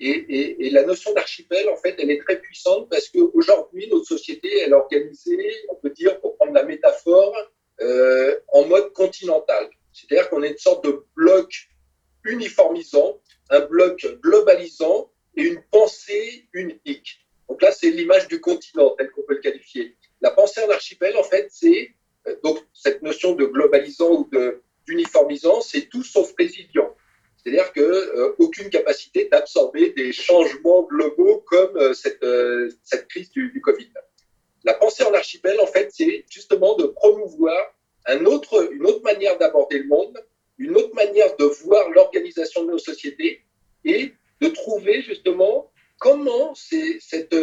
Et, la notion d'archipel, en fait, elle est très puissante parce qu'aujourd'hui, notre société, elle est organisée, on peut dire, pour prendre la métaphore, euh, en mode continental. C'est-à-dire qu'on est une sorte de bloc uniformisant, un bloc globalisant et une pensée unique. Donc là, c'est l'image du continent, tel qu'on peut le qualifier. La pensée en archipel, en fait, c'est euh, donc cette notion de globalisant ou d'uniformisant, c'est tout sauf résilient. C'est-à-dire que euh, capacité d'absorber des changements globaux comme euh, cette, cette crise du, Covid. La pensée en archipel, en fait, c'est justement de promouvoir une autre manière d'aborder le monde, une autre manière de voir l'organisation de nos sociétés et de trouver justement comment cette,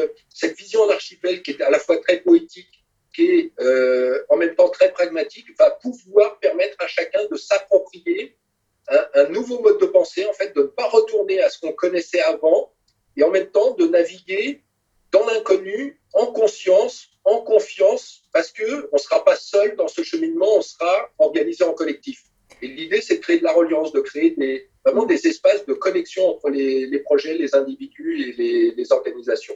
vision en archipel, qui est à la fois très poétique, qui est euh, en même temps très pragmatique, va pouvoir permettre à chacun de s'approprier un, nouveau mode de pensée, en fait, de ne pas retourner à ce qu'on connaissait avant, et en même temps de naviguer dans l'inconnu, en conscience, en confiance, parce que on ne sera pas seul dans ce cheminement, on sera organisé en collectif. Et l'idée, c'est de créer de la reliance, de créer des, vraiment des espaces de connexion entre les, projets, les individus et les, organisations.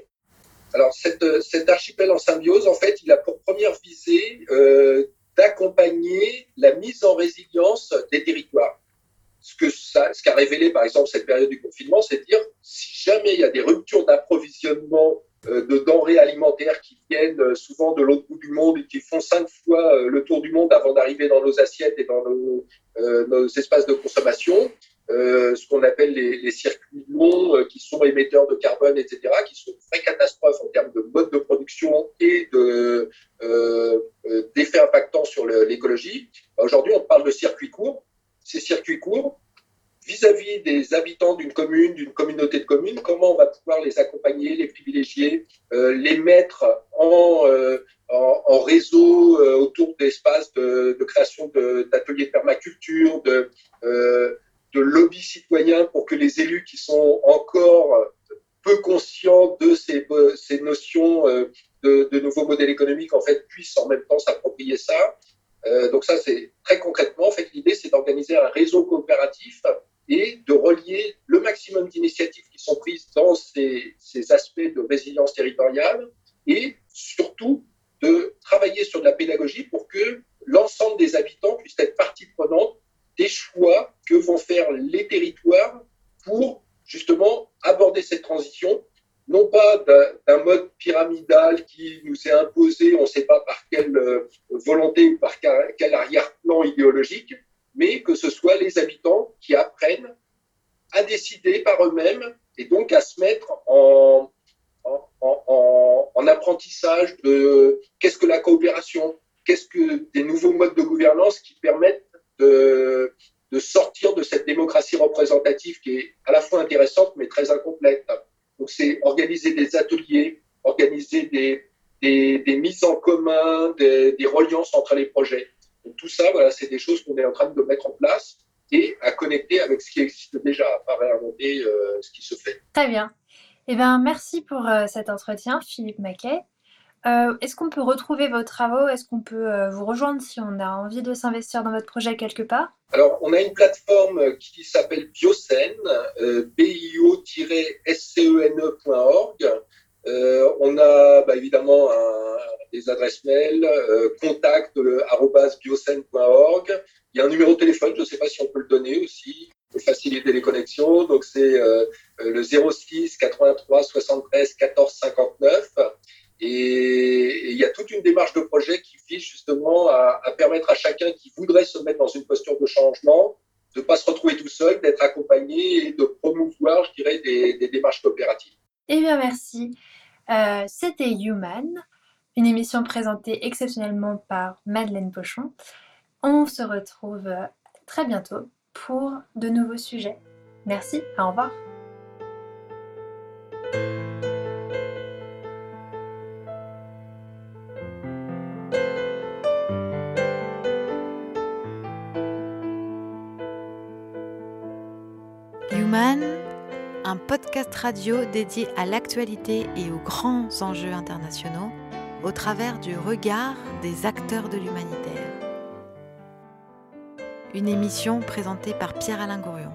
Alors, cet archipel en symbiose, en fait, il a pour première visée euh, d'accompagner la mise en résilience des territoires. Ce que ce qu'a révélé, par exemple, cette période du confinement, c'est de dire si jamais il y a des ruptures d'approvisionnement euh, de denrées alimentaires qui viennent euh, souvent de l'autre bout du monde et qui font cinq fois euh, le tour du monde avant d'arriver dans nos assiettes et dans nos, espaces de consommation, ce qu'on appelle les, circuits longs qui sont émetteurs de carbone, etc., qui sont une vraie catastrophe en termes de mode de production et de d'effets impactants sur l'écologie. Aujourd'hui, on parle de circuits courts. Ces circuits courts, vis-à-vis des habitants d'une commune, d'une communauté de communes, comment on va pouvoir les accompagner, les privilégier, euh, les mettre en, euh, réseau euh, autour d'espaces de, création d'ateliers de, permaculture, de, de lobby citoyen pour que les élus qui sont encore peu conscients de ces, ces notions de, de nouveaux modèles économiques en fait puissent en même temps s'approprier ça. Euh, donc ça, c'est très concrètement, en fait, l'idée, c'est d'organiser un réseau coopératif et de relier le maximum d'initiatives qui sont prises dans ces, ces, aspects de résilience territoriale et surtout de travailler sur de la pédagogie pour que l'ensemble des habitants puissent être partie prenante des choix que vont faire les territoires pour justement aborder cette transition, non pas d'un mode pyramidal qui nous est imposé, on ne sait pas par quelle euh, volonté ou par quel arrière-plan idéologique, mais que ce soit les habitants qui apprennent à décider par eux-mêmes et donc à se mettre en, en, en, en apprentissage de qu'est-ce que la coopération, qu'est-ce que des nouveaux modes de gouvernance qui permettent de sortir de cette démocratie représentative qui est à la fois intéressante mais très incomplète. Donc c'est organiser des ateliers, organiser des, des, mises en commun, des, des reliances entre les projets. Donc tout ça, voilà, c'est des choses qu'on est en train de mettre en place et à connecter avec ce qui existe déjà, à pas réinventer euh, ce qui se fait. Très bien. Eh ben, merci pour euh, cet entretien, Philippe Maquet. Euh, Est-ce qu'on peut retrouver vos travaux? Est-ce qu'on peut euh, vous rejoindre si on a envie de s'investir dans votre projet quelque part? Alors, on a une plateforme qui s'appelle Biocène, euh, bio-scene.org. Euh, on a bah, évidemment des adresses mail, contact biocène.org. Il y a un numéro de téléphone, je ne sais pas si on peut le donner aussi, pour faciliter les connexions. Donc c'est le 06 83 73 14 59. Et il y a toute une démarche de projet qui vise justement à, à, permettre à chacun qui voudrait se mettre dans une posture de changement de ne pas se retrouver tout seul, d'être accompagné et de promouvoir, je dirais, des, démarches coopératives. Eh bien, merci. Euh, C'était Human, une émission présentée exceptionnellement par Madeleine Pochon. On se retrouve très bientôt pour de nouveaux sujets. Merci, au revoir. Podcast radio dédié à l'actualité et aux grands enjeux internationaux au travers du regard des acteurs de l'humanitaire. Une émission présentée par Pierre-Alain Gourion.